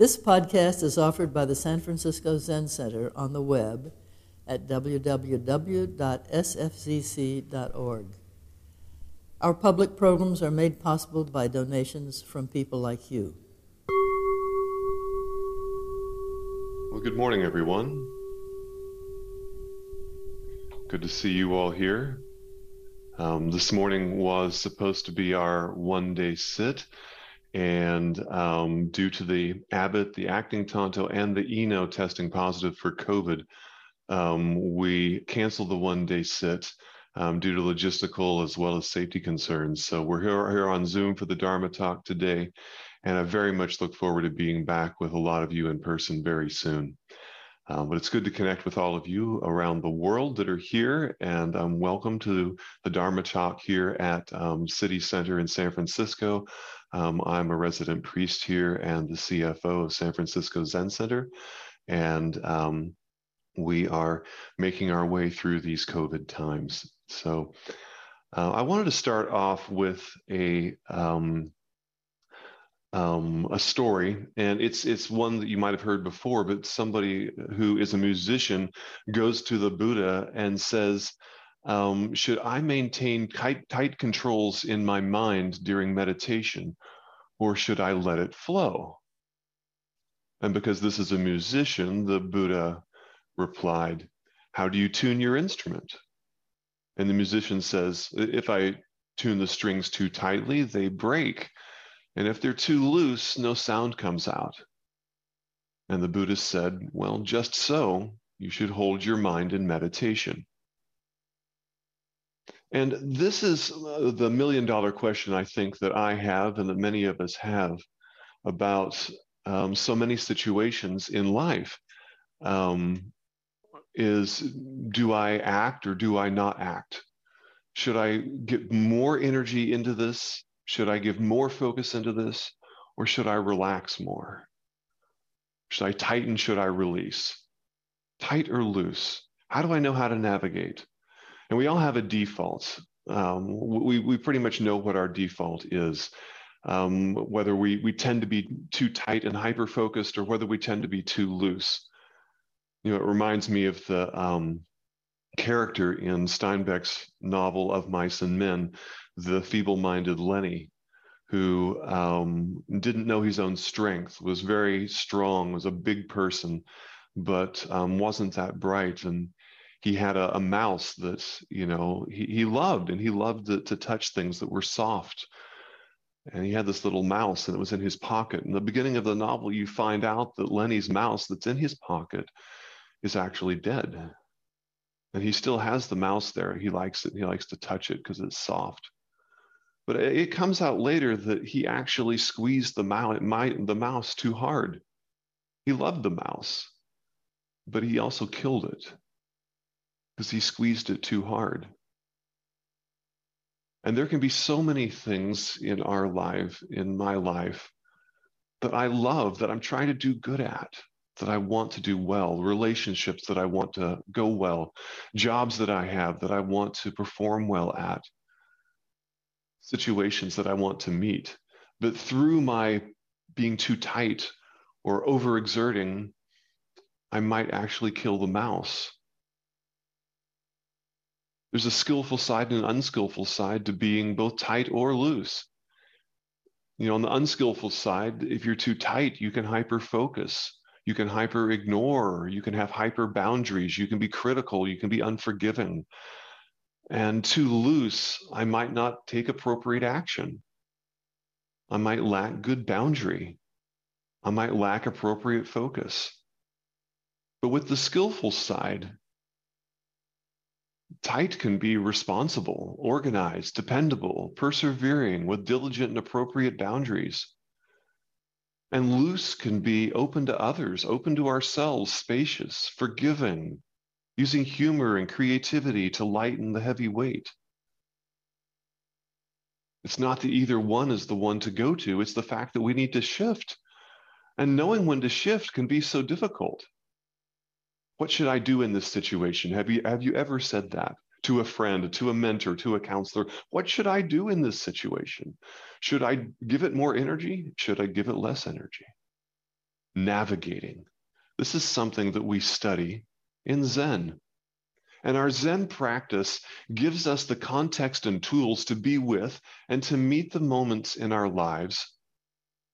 This podcast is offered by the San Francisco Zen Center on the web at www.sfzc.org. Our public programs are made possible by donations from people like you. Well, good morning, everyone. Good to see you all here. Um, this morning was supposed to be our one day sit, and um, due to the Abbot, the acting Tanto, and the Ino testing positive for COVID, um, we canceled the one day sit um, due to logistical as well as safety concerns. So we're here, here on Zoom for the Dharma talk today, and I very much look forward to being back with a lot of you in person very soon. Um, but it's good to connect with all of you around the world that are here, and um, welcome to the Dharma Talk here at um, City Center in San Francisco. Um, I'm a resident priest here and the CFO of San Francisco Zen Center, and um, we are making our way through these COVID times. So, uh, I wanted to start off with a um, um, a story, and it's it's one that you might have heard before. But somebody who is a musician goes to the Buddha and says, um, "Should I maintain tight, tight controls in my mind during meditation, or should I let it flow?" And because this is a musician, the Buddha replied, "How do you tune your instrument?" And the musician says, "If I tune the strings too tightly, they break." And if they're too loose, no sound comes out. And the Buddhist said, Well, just so, you should hold your mind in meditation. And this is uh, the million dollar question I think that I have and that many of us have about um, so many situations in life. Um, is do I act or do I not act? Should I get more energy into this should I give more focus into this or should I relax more? Should I tighten? Should I release? Tight or loose? How do I know how to navigate? And we all have a default. Um, we, we pretty much know what our default is. Um, whether we, we tend to be too tight and hyper focused or whether we tend to be too loose. You know, it reminds me of the um, character in Steinbeck's novel Of Mice and Men the feeble minded Lenny, who um, didn't know his own strength, was very strong, was a big person, but um, wasn't that bright. And he had a, a mouse that, you know, he, he loved, and he loved to, to touch things that were soft. And he had this little mouse, and it was in his pocket. In the beginning of the novel, you find out that Lenny's mouse that's in his pocket is actually dead. And he still has the mouse there. He likes it. He likes to touch it because it's soft. But it comes out later that he actually squeezed the mouse, the mouse too hard. He loved the mouse, but he also killed it because he squeezed it too hard. And there can be so many things in our life, in my life, that I love, that I'm trying to do good at, that I want to do well, relationships that I want to go well, jobs that I have that I want to perform well at situations that I want to meet. But through my being too tight or overexerting, I might actually kill the mouse. There's a skillful side and an unskillful side to being both tight or loose. You know, on the unskillful side, if you're too tight, you can hyper focus, you can hyper ignore, you can have hyper boundaries, you can be critical, you can be unforgiving and too loose, I might not take appropriate action. I might lack good boundary. I might lack appropriate focus. But with the skillful side, tight can be responsible, organized, dependable, persevering with diligent and appropriate boundaries. And loose can be open to others, open to ourselves, spacious, forgiving, using humor and creativity to lighten the heavy weight. It's not that either one is the one to go to, it's the fact that we need to shift. And knowing when to shift can be so difficult. What should I do in this situation? Have you, have you ever said that to a friend, to a mentor, to a counselor? What should I do in this situation? Should I give it more energy? Should I give it less energy? navigating. This is something that we study in Zen. And our Zen practice gives us the context and tools to be with and to meet the moments in our lives,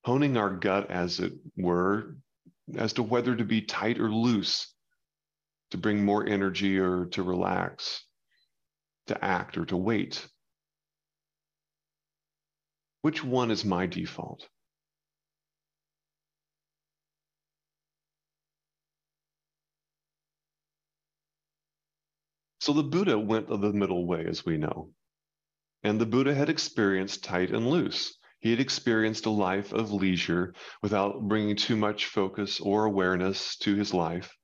honing our gut, as it were, as to whether to be tight or loose, to bring more energy or to relax, to act or to wait. Which one is my default? So the Buddha went the middle way, as we know. And the Buddha had experienced tight and loose. He had experienced a life of leisure without bringing too much focus or awareness to his life.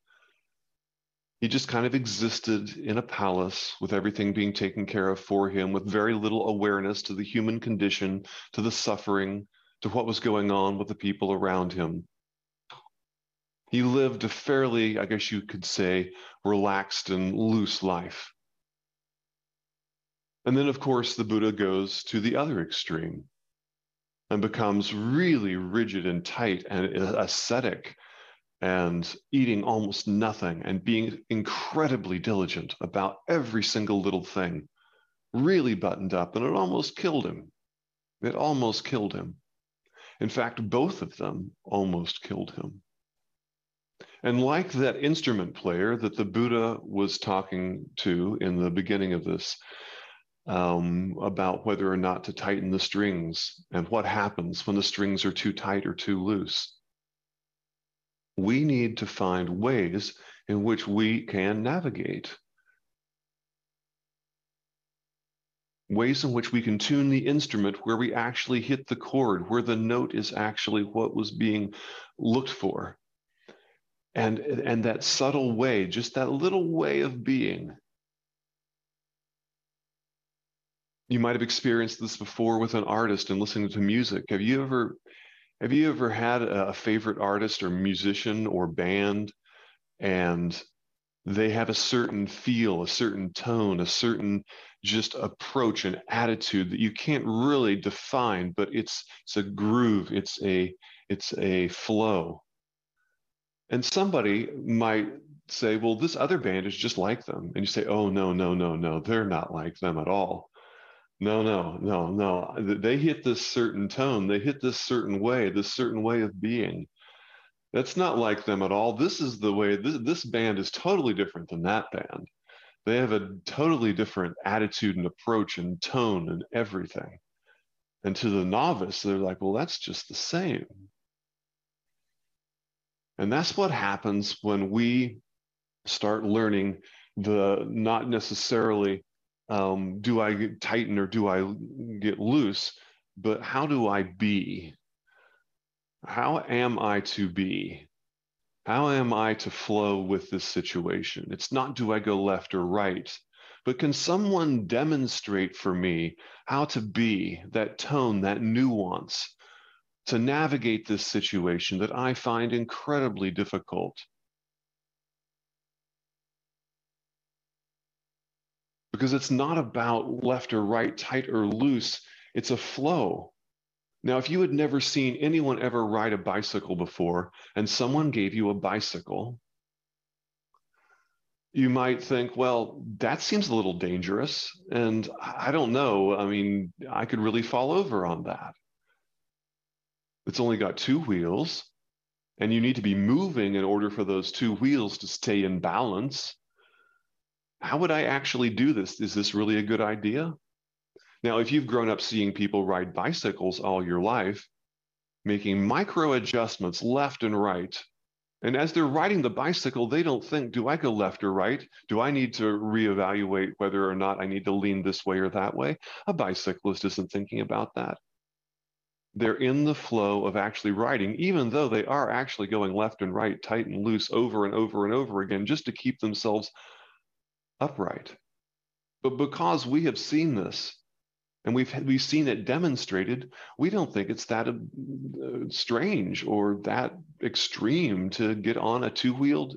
He just kind of existed in a palace with everything being taken care of for him, with very little awareness to the human condition, to the suffering, to what was going on with the people around him. He lived a fairly, I guess you could say, relaxed and loose life. And then, of course, the Buddha goes to the other extreme and becomes really rigid and tight and ascetic and eating almost nothing and being incredibly diligent about every single little thing, really buttoned up. And it almost killed him. It almost killed him. In fact, both of them almost killed him. And like that instrument player that the Buddha was talking to in the beginning of this, um, about whether or not to tighten the strings and what happens when the strings are too tight or too loose. We need to find ways in which we can navigate. Ways in which we can tune the instrument where we actually hit the chord, where the note is actually what was being looked for. And and that subtle way just that little way of being. You might have experienced this before with an artist and listening to music. Have you ever have you ever had a favorite artist or musician or band and they have a certain feel a certain tone a certain just approach and attitude that you can't really define but it's it's a groove it's a it's a flow and somebody might say, well, this other band is just like them. And you say, oh, no, no, no, no, they're not like them at all. No, no, no, no. They hit this certain tone, they hit this certain way, this certain way of being. That's not like them at all. This is the way, this, this band is totally different than that band. They have a totally different attitude and approach and tone and everything. And to the novice, they're like, well, that's just the same. And that's what happens when we start learning the not necessarily um, do I get tighten or do I get loose, but how do I be? How am I to be? How am I to flow with this situation? It's not do I go left or right, but can someone demonstrate for me how to be that tone, that nuance, to navigate this situation that I find incredibly difficult. Because it's not about left or right, tight or loose, it's a flow. Now, if you had never seen anyone ever ride a bicycle before and someone gave you a bicycle, you might think, well, that seems a little dangerous. And I don't know. I mean, I could really fall over on that it's only got two wheels and you need to be moving in order for those two wheels to stay in balance. How would I actually do this? Is this really a good idea? Now, if you've grown up seeing people ride bicycles all your life, making micro adjustments left and right, and as they're riding the bicycle, they don't think, do I go left or right? Do I need to reevaluate whether or not I need to lean this way or that way? A bicyclist isn't thinking about that they're in the flow of actually riding, even though they are actually going left and right, tight and loose over and over and over again, just to keep themselves upright. But because we have seen this and we've we've seen it demonstrated, we don't think it's that uh, strange or that extreme to get on a two-wheeled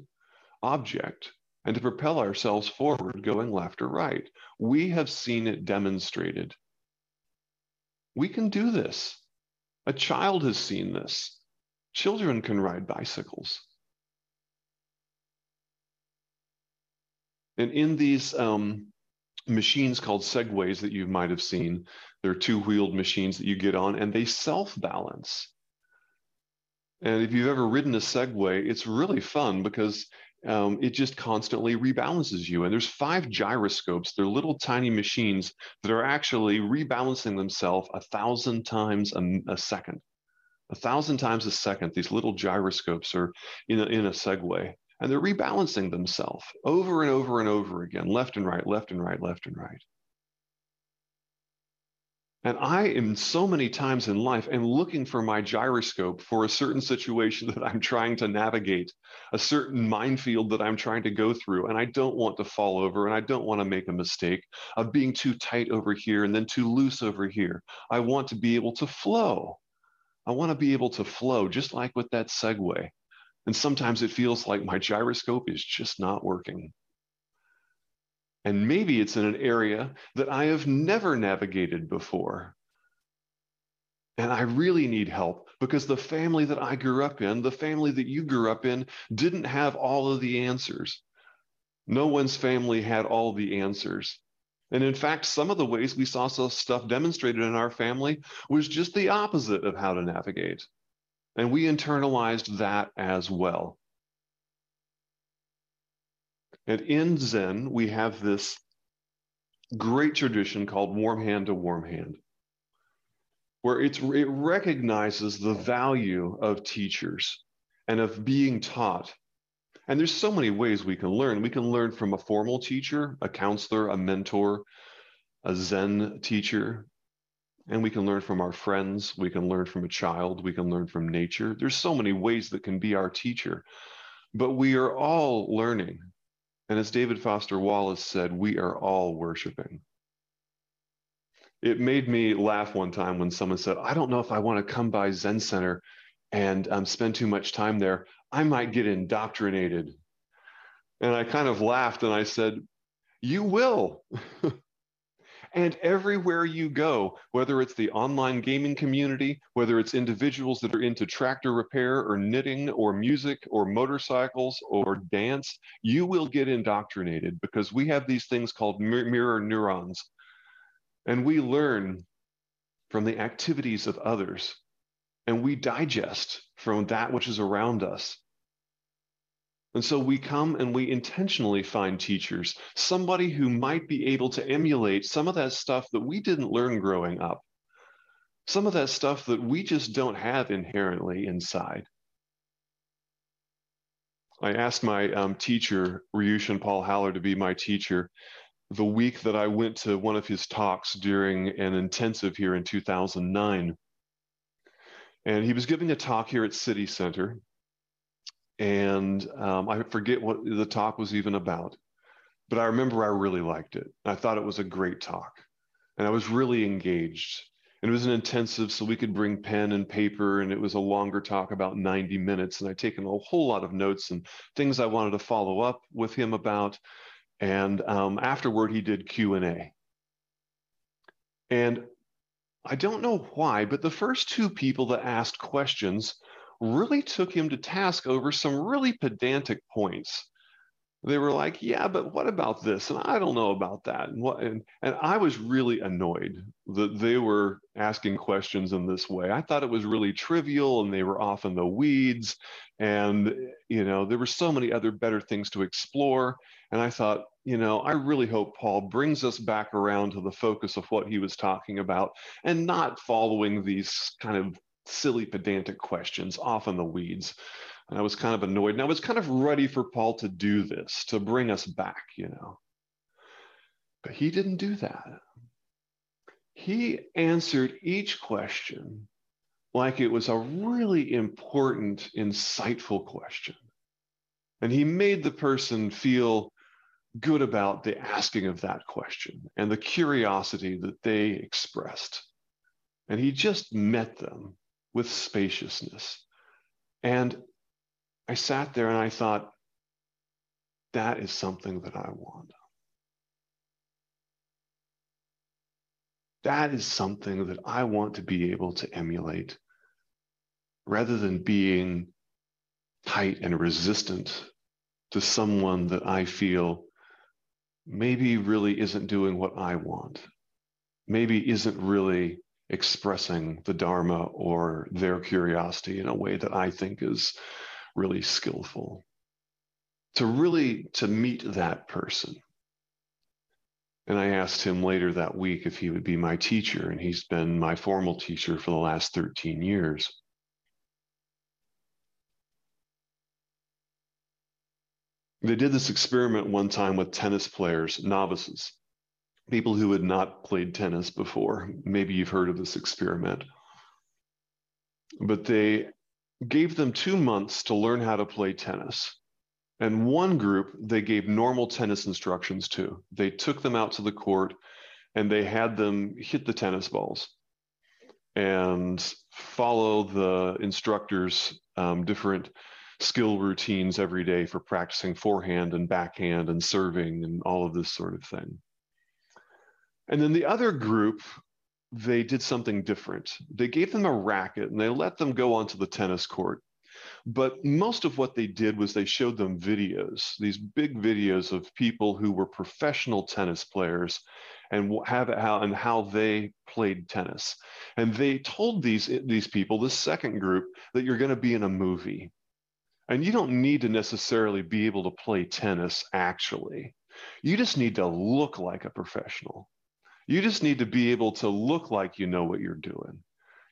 object and to propel ourselves forward going left or right. We have seen it demonstrated. We can do this. A child has seen this. Children can ride bicycles. And in these um, machines called segways that you might have seen, they're two wheeled machines that you get on and they self balance. And if you've ever ridden a Segway, it's really fun because um, it just constantly rebalances you. And there's five gyroscopes. They're little tiny machines that are actually rebalancing themselves a thousand times a, a, second. A thousand times a second, these little gyroscopes are in a, in a Segway. And they're rebalancing themselves over and over and over again, left and right, left and right, left and right. And I am so many times in life am looking for my gyroscope for a certain situation that I'm trying to navigate, a certain minefield that I'm trying to go through. And I don't want to fall over and I don't want to make a mistake of being too tight over here and then too loose over here. I want to be able to flow. I want to be able to flow just like with that Segway. And sometimes it feels like my gyroscope is just not working. And maybe it's in an area that I have never navigated before. And I really need help because the family that I grew up in, the family that you grew up in, didn't have all of the answers. No one's family had all the answers. And in fact, some of the ways we saw stuff demonstrated in our family was just the opposite of how to navigate. And we internalized that as well. And in Zen, we have this great tradition called warm hand to warm hand, where it recognizes the value of teachers and of being taught. And there's so many ways we can learn. We can learn from a formal teacher, a counselor, a mentor, a Zen teacher, and we can learn from our friends. We can learn from a child. We can learn from nature. There's so many ways that can be our teacher, but we are all learning. And as David Foster Wallace said, we are all worshiping. It made me laugh one time when someone said, I don't know if I want to come by Zen Center and um, spend too much time there. I might get indoctrinated. And I kind of laughed and I said, You will. And everywhere you go, whether it's the online gaming community, whether it's individuals that are into tractor repair or knitting or music or motorcycles or dance, you will get indoctrinated because we have these things called mirror neurons. And we learn from the activities of others and we digest from that which is around us. And so we come and we intentionally find teachers, somebody who might be able to emulate some of that stuff that we didn't learn growing up, some of that stuff that we just don't have inherently inside. I asked my um, teacher, Ryushin Paul Haller, to be my teacher the week that I went to one of his talks during an intensive here in 2009. And he was giving a talk here at City Center and um, I forget what the talk was even about, but I remember I really liked it. I thought it was a great talk, and I was really engaged. And it was an intensive, so we could bring pen and paper, and it was a longer talk, about 90 minutes. And I'd taken a whole lot of notes and things I wanted to follow up with him about. And um, afterward, he did Q and A. And I don't know why, but the first two people that asked questions really took him to task over some really pedantic points. They were like, "Yeah, but what about this?" And I don't know about that. And what? And, and I was really annoyed that they were asking questions in this way. I thought it was really trivial, and they were off in the weeds. And you know, there were so many other better things to explore. And I thought, you know, I really hope Paul brings us back around to the focus of what he was talking about and not following these kind of silly, pedantic questions off in the weeds. And I was kind of annoyed. And I was kind of ready for Paul to do this, to bring us back, you know. But he didn't do that. He answered each question like it was a really important, insightful question. And he made the person feel good about the asking of that question and the curiosity that they expressed. And he just met them with spaciousness. And I sat there and I thought, that is something that I want. That is something that I want to be able to emulate. rather than being tight and resistant to someone that I feel maybe really isn't doing what I want, maybe isn't really expressing the Dharma or their curiosity in a way that I think is really skillful. To really to meet that person. And I asked him later that week if he would be my teacher, and he's been my formal teacher for the last 13 years. They did this experiment one time with tennis players, novices, people who had not played tennis before. Maybe you've heard of this experiment. But they gave them two months to learn how to play tennis. And one group, they gave normal tennis instructions to. They took them out to the court and they had them hit the tennis balls and follow the instructor's um, different skill routines every day for practicing forehand and backhand and serving and all of this sort of thing. And then the other group, they did something different. They gave them a racket and they let them go onto the tennis court. But most of what they did was they showed them videos, these big videos of people who were professional tennis players and have how and how they played tennis. And they told these these people, this second group, that you're going to be in a movie. And you don't need to necessarily be able to play tennis actually. You just need to look like a professional. You just need to be able to look like you know what you're doing.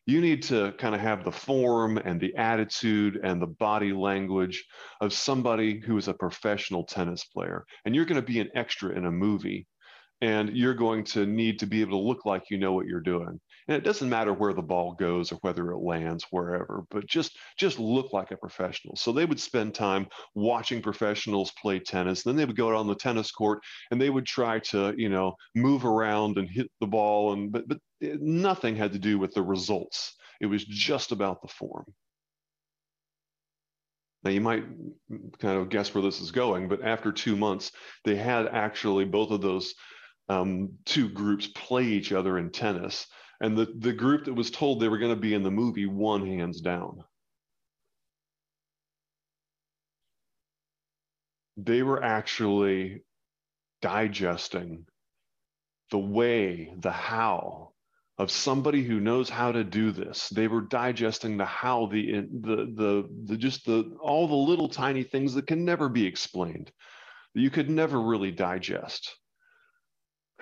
You need to kind of have the form and the attitude and the body language of somebody who is a professional tennis player. And you're going to be an extra in a movie and you're going to need to be able to look like you know what you're doing. And it doesn't matter where the ball goes or whether it lands wherever but just just look like a professional. So they would spend time watching professionals play tennis. Then they would go out on the tennis court and they would try to you know move around and hit the ball. And but but nothing had to do with the results. It was just about the form. Now, you might kind of guess where this is going, but after two months, they had actually both of those um, two groups play each other in tennis. And the, the group that was told they were going to be in the movie won hands down. They were actually digesting the way, the how of somebody who knows how to do this. They were digesting the how, the the the, the just the all the little tiny things that can never be explained, that you could never really digest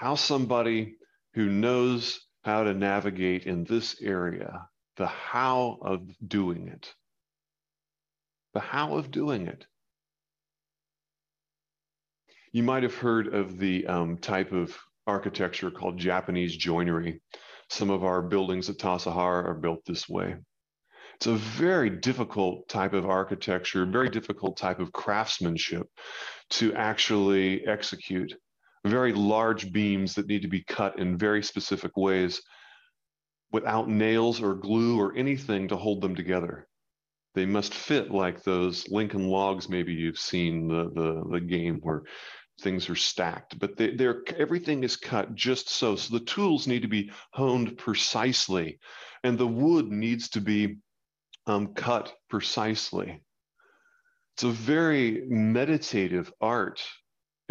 how somebody who knows how to navigate in this area, the how of doing it, the how of doing it. You might have heard of the um, type of architecture called Japanese joinery. Some of our buildings at Tassajara are built this way. It's a very difficult type of architecture, very difficult type of craftsmanship to actually execute very large beams that need to be cut in very specific ways without nails or glue or anything to hold them together. They must fit like those Lincoln logs. Maybe you've seen the the, the game where things are stacked, but they, they're everything is cut just so. So the tools need to be honed precisely, and the wood needs to be um, cut precisely. It's a very meditative art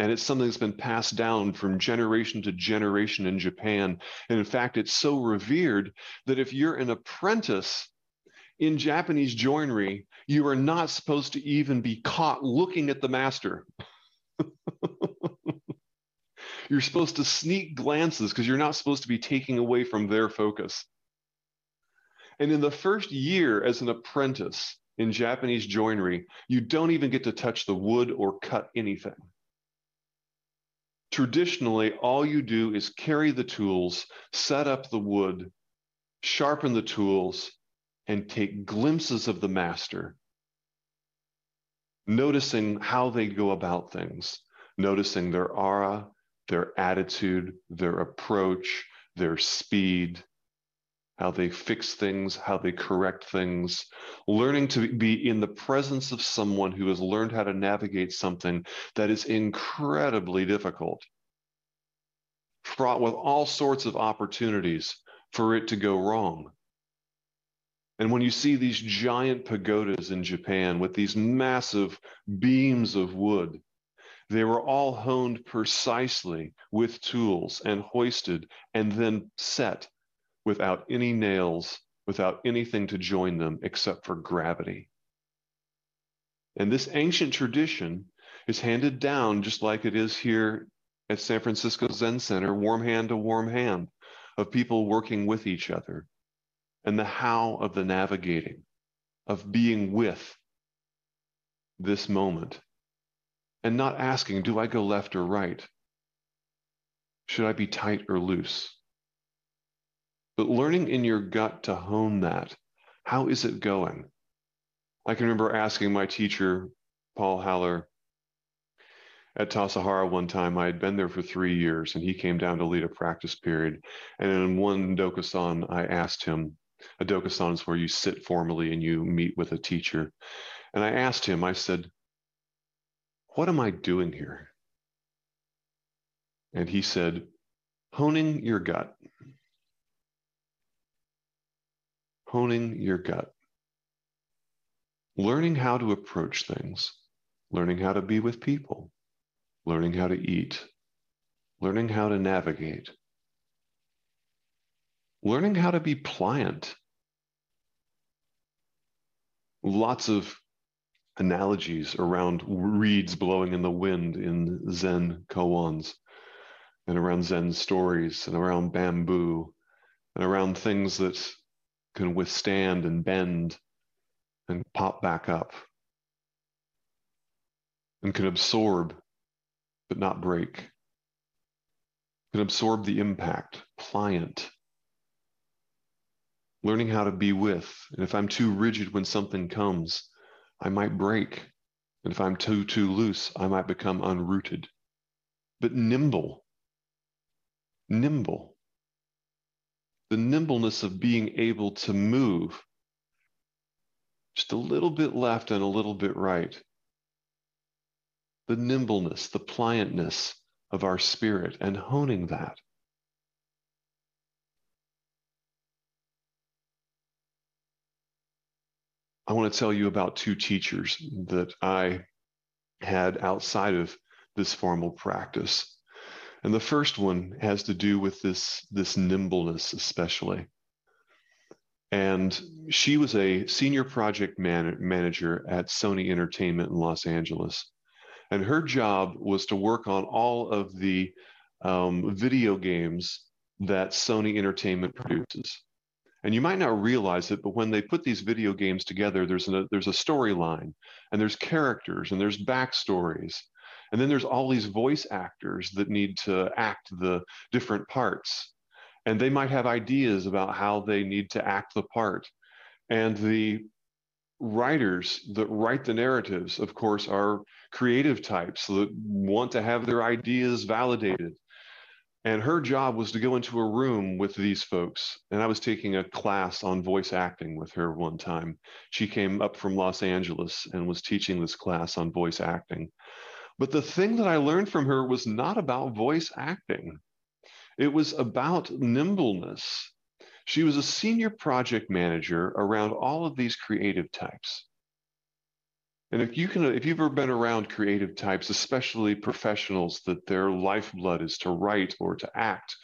and it's something that's been passed down from generation to generation in Japan. And in fact, it's so revered that if you're an apprentice in Japanese joinery, you are not supposed to even be caught looking at the master. you're supposed to sneak glances because you're not supposed to be taking away from their focus. And in the first year as an apprentice in Japanese joinery, you don't even get to touch the wood or cut anything traditionally, all you do is carry the tools, set up the wood, sharpen the tools, and take glimpses of the master, noticing how they go about things, noticing their aura, their attitude, their approach, their speed, how they fix things, how they correct things, learning to be in the presence of someone who has learned how to navigate something that is incredibly difficult, fraught with all sorts of opportunities for it to go wrong. And when you see these giant pagodas in Japan with these massive beams of wood, they were all honed precisely with tools and hoisted and then set without any nails, without anything to join them except for gravity. And this ancient tradition is handed down just like it is here at San Francisco Zen Center, warm hand to warm hand, of people working with each other, and the how of the navigating, of being with this moment, and not asking, do I go left or right? Should I be tight or loose? But learning in your gut to hone that. How is it going? I can remember asking my teacher, Paul Haller, at Tassajara one time. I had been there for three years, and he came down to lead a practice period. And in one dokusan, I asked him, a dokusan is where you sit formally and you meet with a teacher. And I asked him, I said, What am I doing here? And he said, Honing your gut. Honing your gut. Learning how to approach things, learning how to be with people, learning how to eat, learning how to navigate, learning how to be pliant. Lots of analogies around reeds blowing in the wind in Zen koans, and around Zen stories, and around bamboo, and around things that can withstand and bend and pop back up, and can absorb but not break, can absorb the impact, pliant learning how to be with. And if I'm too rigid when something comes, I might break. And if I'm too too loose, I might become unrooted. But nimble, nimble. The nimbleness of being able to move just a little bit left and a little bit right. The nimbleness, the pliantness of our spirit and honing that. I want to tell you about two teachers that I had outside of this formal practice. And the first one has to do with this, this nimbleness, especially. And she was a senior project man- manager at Sony Entertainment in Los Angeles. And her job was to work on all of the um, video games that Sony Entertainment produces. And you might not realize it, but when they put these video games together, there's a, there's a storyline and there's characters and there's backstories. And then there's all these voice actors that need to act the different parts. And they might have ideas about how they need to act the part. And the writers that write the narratives, of course, are creative types that want to have their ideas validated and her job was to go into a room with these folks. And I was taking a class on voice acting with her one time. She came up from Los Angeles and was teaching this class on voice acting. But the thing that I learned from her was not about voice acting, it was about nimbleness. She was a senior project manager around all of these creative types. And if you can, if you've ever been around creative types, especially professionals, that their lifeblood is to write or to act,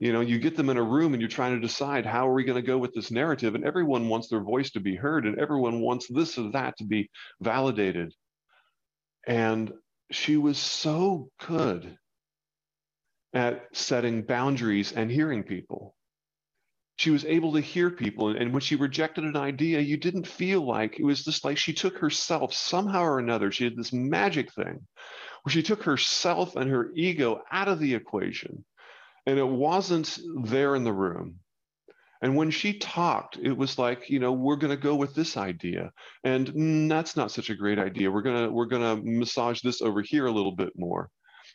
you know, you get them in a room and you're trying to decide how are we going to go with this narrative, and everyone wants their voice to be heard, and everyone wants this or that to be validated. And she was so good at setting boundaries and hearing people she was able to hear people. And, when she rejected an idea, you didn't feel like it was just like she took herself somehow or another. She had this magic thing where she took herself and her ego out of the equation. And it wasn't there in the room. And when she talked, it was like, you know, we're going to go with this idea, and mm, that's not such a great idea. We're gonna we're gonna massage this over here a little bit more.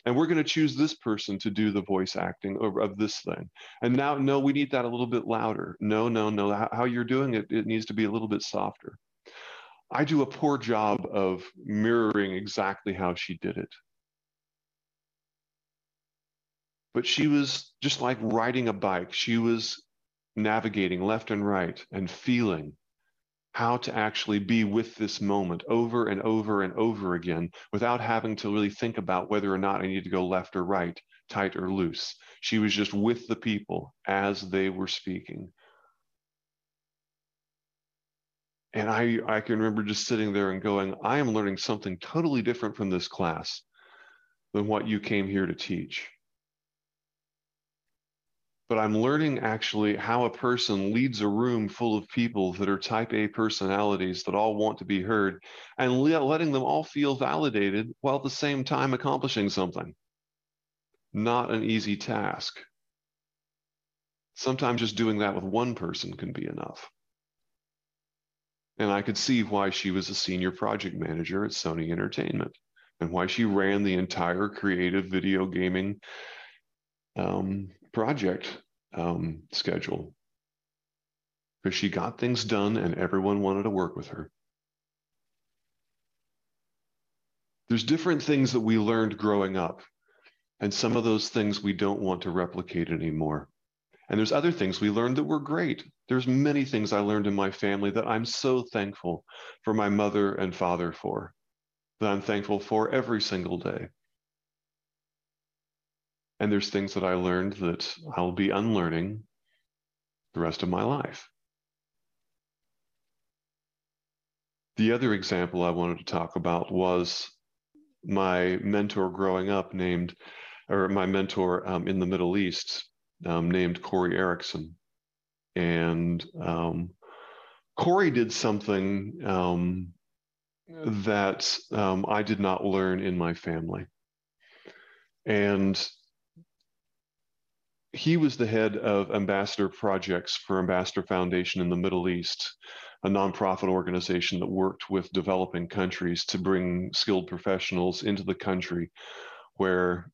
And we're going to choose this person to do the voice acting of, of, this thing. And now no we need that a little bit louder. No no no. How, how you're doing it it needs to be a little bit softer. I do a poor job of mirroring exactly how she did it. But she was just like riding a bike. She was navigating left and right and feeling how to actually be with this moment over and over and over again without having to really think about whether or not I need to go left or right, tight or loose. She was just with the people as they were speaking. And I, I can remember just sitting there and going, I am learning something totally different from this class than what you came here to teach but I'm learning actually how a person leads a room full of people that are type A personalities that all want to be heard and letting them all feel validated while at the same time accomplishing something. Not an easy task. Sometimes just doing that with one person can be enough. And I could see why she was a senior project manager at Sony Entertainment and why she ran the entire creative video gaming um, project um, schedule because she got things done and everyone wanted to work with her. There's different things that we learned growing up, and some of those things we don't want to replicate anymore. And there's other things we learned that were great. There's many things I learned in my family that I'm so thankful for my mother and father for, that I'm thankful for every single day. And there's things that I learned that I'll be unlearning the rest of my life. The other example I wanted to talk about was my mentor growing up, named, or my mentor um, in the Middle East, um, named Corey Erickson. And um, Corey did something um, that um, I did not learn in my family. And he was the head of ambassador projects for Ambassador Foundation in the Middle East, a nonprofit organization that worked with developing countries to bring skilled professionals into the country where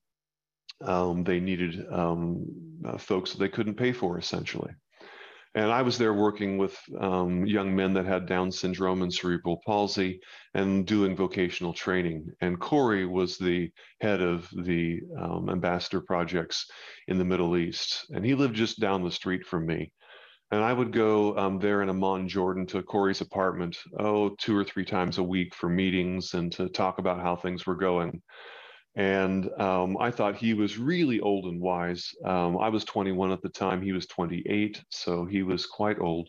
um, they needed um, uh, folks that they couldn't pay for, essentially. And I was there working with um, young men that had Down syndrome and cerebral palsy and doing vocational training. And Corey was the head of the um, ambassador projects in the Middle East. And he lived just down the street from me. And I would go um, there in Amman, Jordan to Corey's apartment, oh, two or three times a week for meetings and to talk about how things were going. And um, I thought he was really old and wise. Um, I was 21 at the time, he was 28, so he was quite old.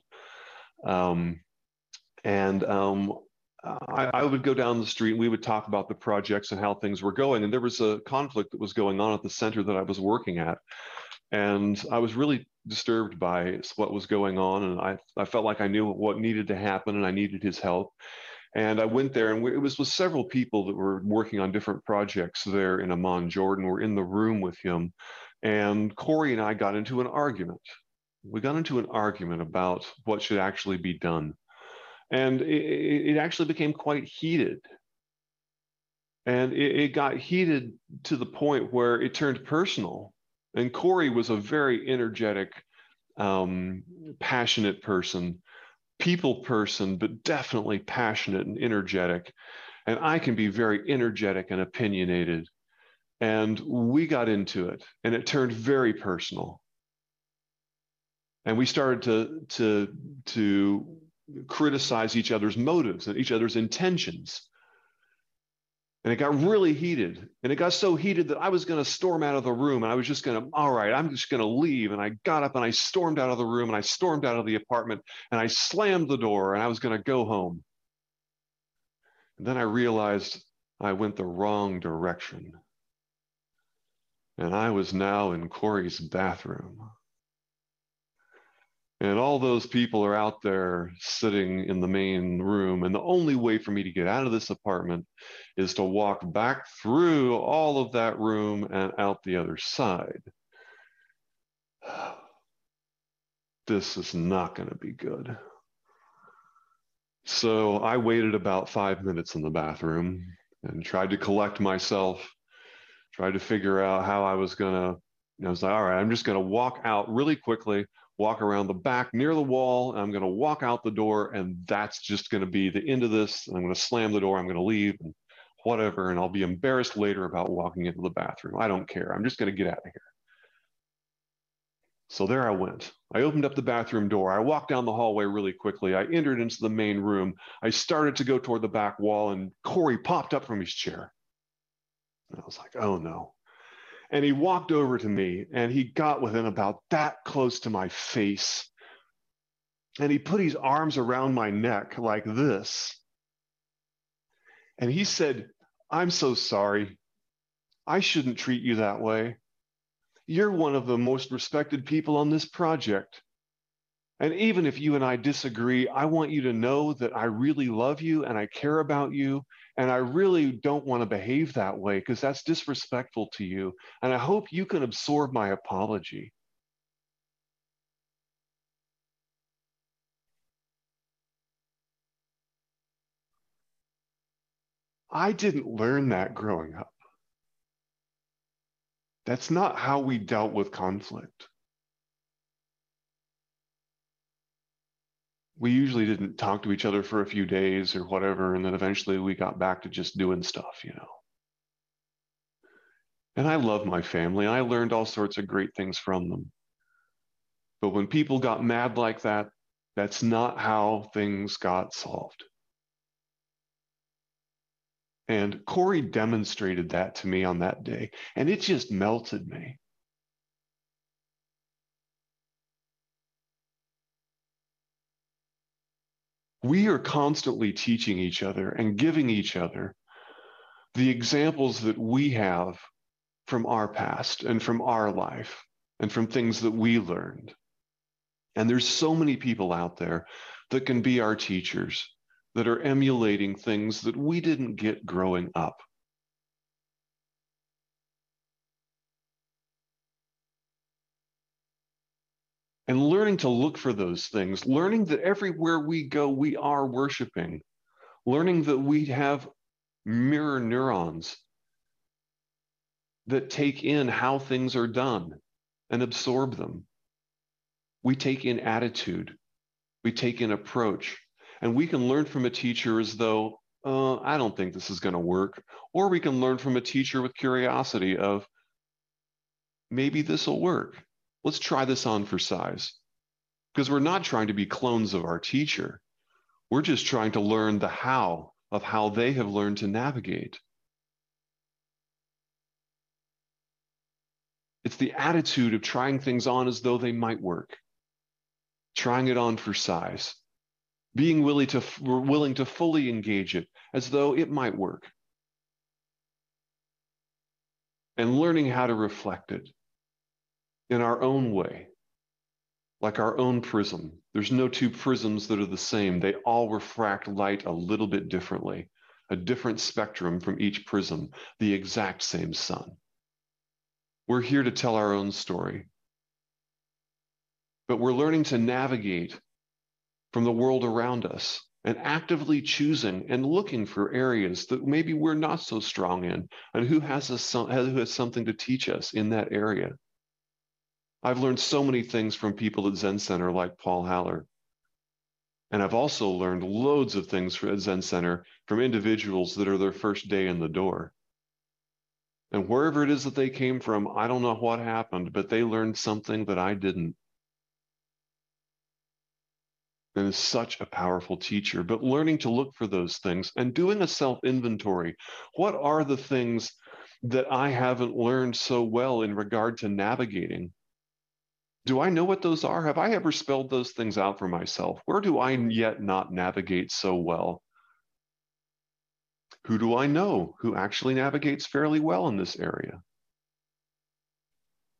Um, and um, I, I, would go down the street and we would talk about the projects and how things were going. And there was a conflict that was going on at the center that I was working at. And I was really disturbed by what was going on. And I, I felt like I knew what needed to happen and I needed his help. And I went there, and we, it was with several people that were working on different projects there in Amman, Jordan. We're in the room with him, and Corey and I got into an argument. We got into an argument about what should actually be done, and it, it actually became quite heated. And it, it got heated to the point where it turned personal. And Corey was a very energetic, um, passionate person people person, but definitely passionate and energetic. And I can be very energetic and opinionated. And we got into it, and it turned very personal. And we started to, to, to criticize each other's motives and each other's intentions. And it got really heated. And it got so heated that I was going to storm out of the room. And I was just going to, all right, I'm just going to leave. And I got up and I stormed out of the room and I stormed out of the apartment and I slammed the door and I was going to go home. And then I realized I went the wrong direction. And I was now in Corey's bathroom. And all those people are out there sitting in the main room. And the only way for me to get out of this apartment is to walk back through all of that room and out the other side. This is not going to be good. So I waited about five minutes in the bathroom and tried to collect myself, tried to figure out how I was going to. I was like, all right, I'm just going to walk out really quickly walk around the back near the wall. I'm going to walk out the door, and that's just going to be the end of this. And I'm going to slam the door. I'm going to leave, and whatever. And I'll be embarrassed later about walking into the bathroom. I don't care. I'm just going to get out of here. So there I went. I opened up the bathroom door. I walked down the hallway really quickly. I entered into the main room. I started to go toward the back wall, and Corey popped up from his chair. And I was like, oh no. And he walked over to me and he got within about that close to my face. And he put his arms around my neck like this. And he said, I'm so sorry. I shouldn't treat you that way. You're one of the most respected people on this project. And even if you and I disagree, I want you to know that I really love you and I care about you. And I really don't want to behave that way because that's disrespectful to you. And I hope you can absorb my apology. I didn't learn that growing up. That's not how we dealt with conflict. We usually didn't talk to each other for a few days or whatever, and then eventually we got back to just doing stuff, you know. And I love my family. I learned all sorts of great things from them. But when people got mad like that, that's not how things got solved. And Corey demonstrated that to me on that day, and it just melted me. We are constantly teaching each other and giving each other the examples that we have from our past and from our life and from things that we learned. And there's so many people out there that can be our teachers that are emulating things that we didn't get growing up. And learning to look for those things, learning that everywhere we go, we are worshiping, learning that we have mirror neurons that take in how things are done and absorb them. We take in attitude, we take in approach, and we can learn from a teacher as though, uh, I don't think this is going to work. Or we can learn from a teacher with curiosity of, maybe this will work. Let's try this on for size. Because we're not trying to be clones of our teacher. We're just trying to learn the how of how they have learned to navigate. It's the attitude of trying things on as though they might work, trying it on for size being willing to willing to fully engage it as though it might work and learning how to reflect it in our own way like our own prism. There's no two prisms that are the same. They all refract light a little bit differently a different spectrum from each prism the exact same sun. We're here to tell our own story but we're learning to navigate from the world around us and actively choosing and looking for areas that maybe we're not so strong in and who has, a, who has something to teach us in that area. I've learned so many things from people at Zen Center like Paul Haller. And I've also learned loads of things at Zen Center from individuals that are their first day in the door. And wherever it is that they came from, I don't know what happened, but they learned something that I didn't and is such a powerful teacher. But learning to look for those things and doing a self inventory. What are the things that I haven't learned so well in regard to navigating? Do I know what those are? Have I ever spelled those things out for myself? Where do I yet not navigate so well? Who do I know who actually navigates fairly well in this area?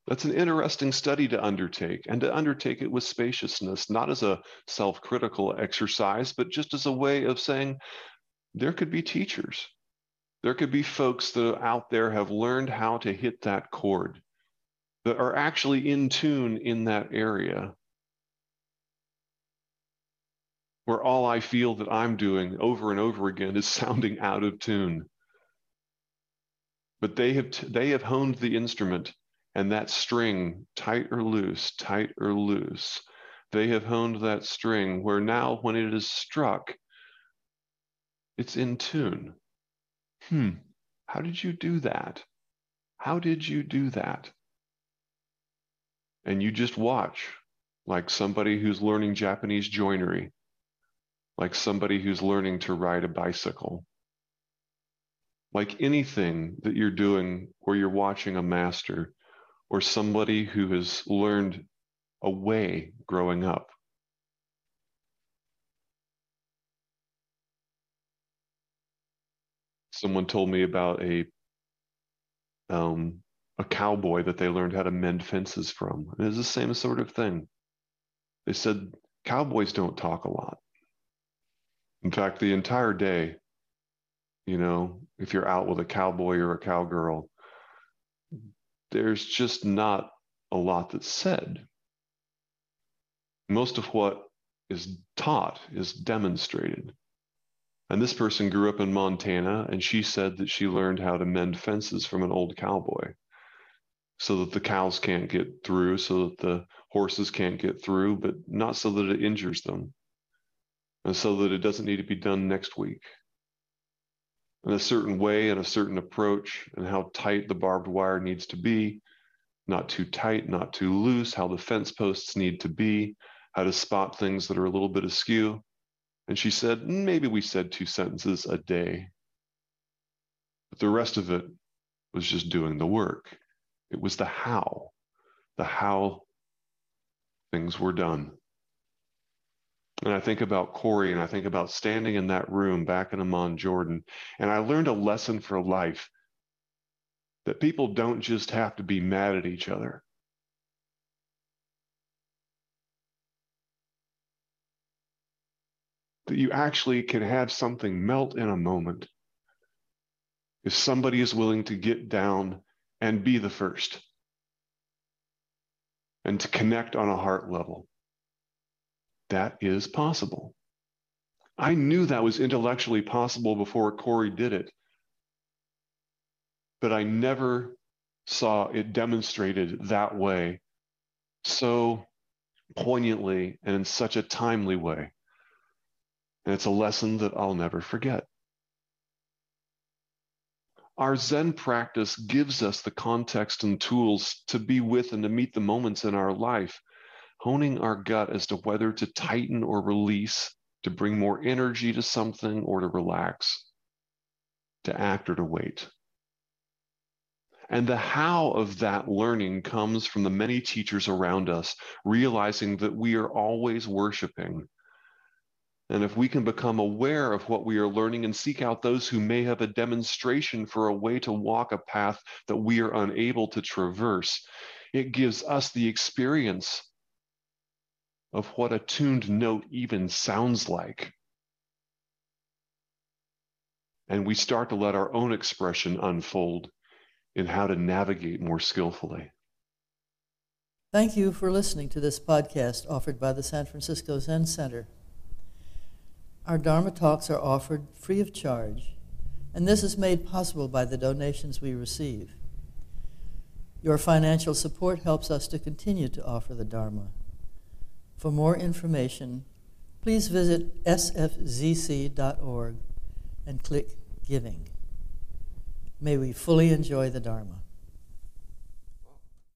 That's an interesting study to undertake and to undertake it with spaciousness, not as a self critical exercise, but just as a way of saying there could be teachers. There could be folks that out there have learned how to hit that chord, that are actually in tune in that area. Where all I feel that I'm doing over and over again is sounding out of tune. But they have, t- they have honed the instrument and that string, tight or loose, tight or loose, they have honed that string where now, when it is struck, it's in tune. Hmm, how did you do that? How did you do that? And you just watch like somebody who's learning Japanese joinery, like somebody who's learning to ride a bicycle. Like anything that you're doing or you're watching a master or somebody who has learned a way growing up. Someone told me about a um, a cowboy that they learned how to mend fences from. It is the same sort of thing. They said cowboys don't talk a lot. In fact, the entire day, you know, if you're out with a cowboy or a cowgirl, there's just not a lot that's said. Most of what is taught is demonstrated. And this person grew up in Montana, and she said that she learned how to mend fences from an old cowboy so that the cows can't get through, so that the horses can't get through, but not so that it injures them, and so that it doesn't need to be done next week. In a certain way and a certain approach, and how tight the barbed wire needs to be, not too tight, not too loose, how the fence posts need to be, how to spot things that are a little bit askew. And she said, maybe we said two sentences a day. But the rest of it was just doing the work. It was the how, the how things were done. And I think about Corey and I think about standing in that room back in Amman, Jordan. And I learned a lesson for life that people don't just have to be mad at each other. that you actually can have something melt in a moment if somebody is willing to get down and be the first and to connect on a heart level. That is possible. I knew that was intellectually possible before Corey did it, but I never saw it demonstrated that way so poignantly and in such a timely way. And it's a lesson that I'll never forget. Our Zen practice gives us the context and tools to be with and to meet the moments in our life, honing our gut as to whether to tighten or release, to bring more energy to something or to relax, to act or to wait. And the how of that learning comes from the many teachers around us, realizing that we are always worshiping and if we can become aware of what we are learning and seek out those who may have a demonstration for a way to walk a path that we are unable to traverse, it gives us the experience of what a tuned note even sounds like. And we start to let our own expression unfold in how to navigate more skillfully. Thank you for listening to this podcast offered by the San Francisco Zen Center. Our Dharma talks are offered free of charge, and this is made possible by the donations we receive. Your financial support helps us to continue to offer the Dharma. For more information, please visit sfzc.org and click Giving. May we fully enjoy the Dharma.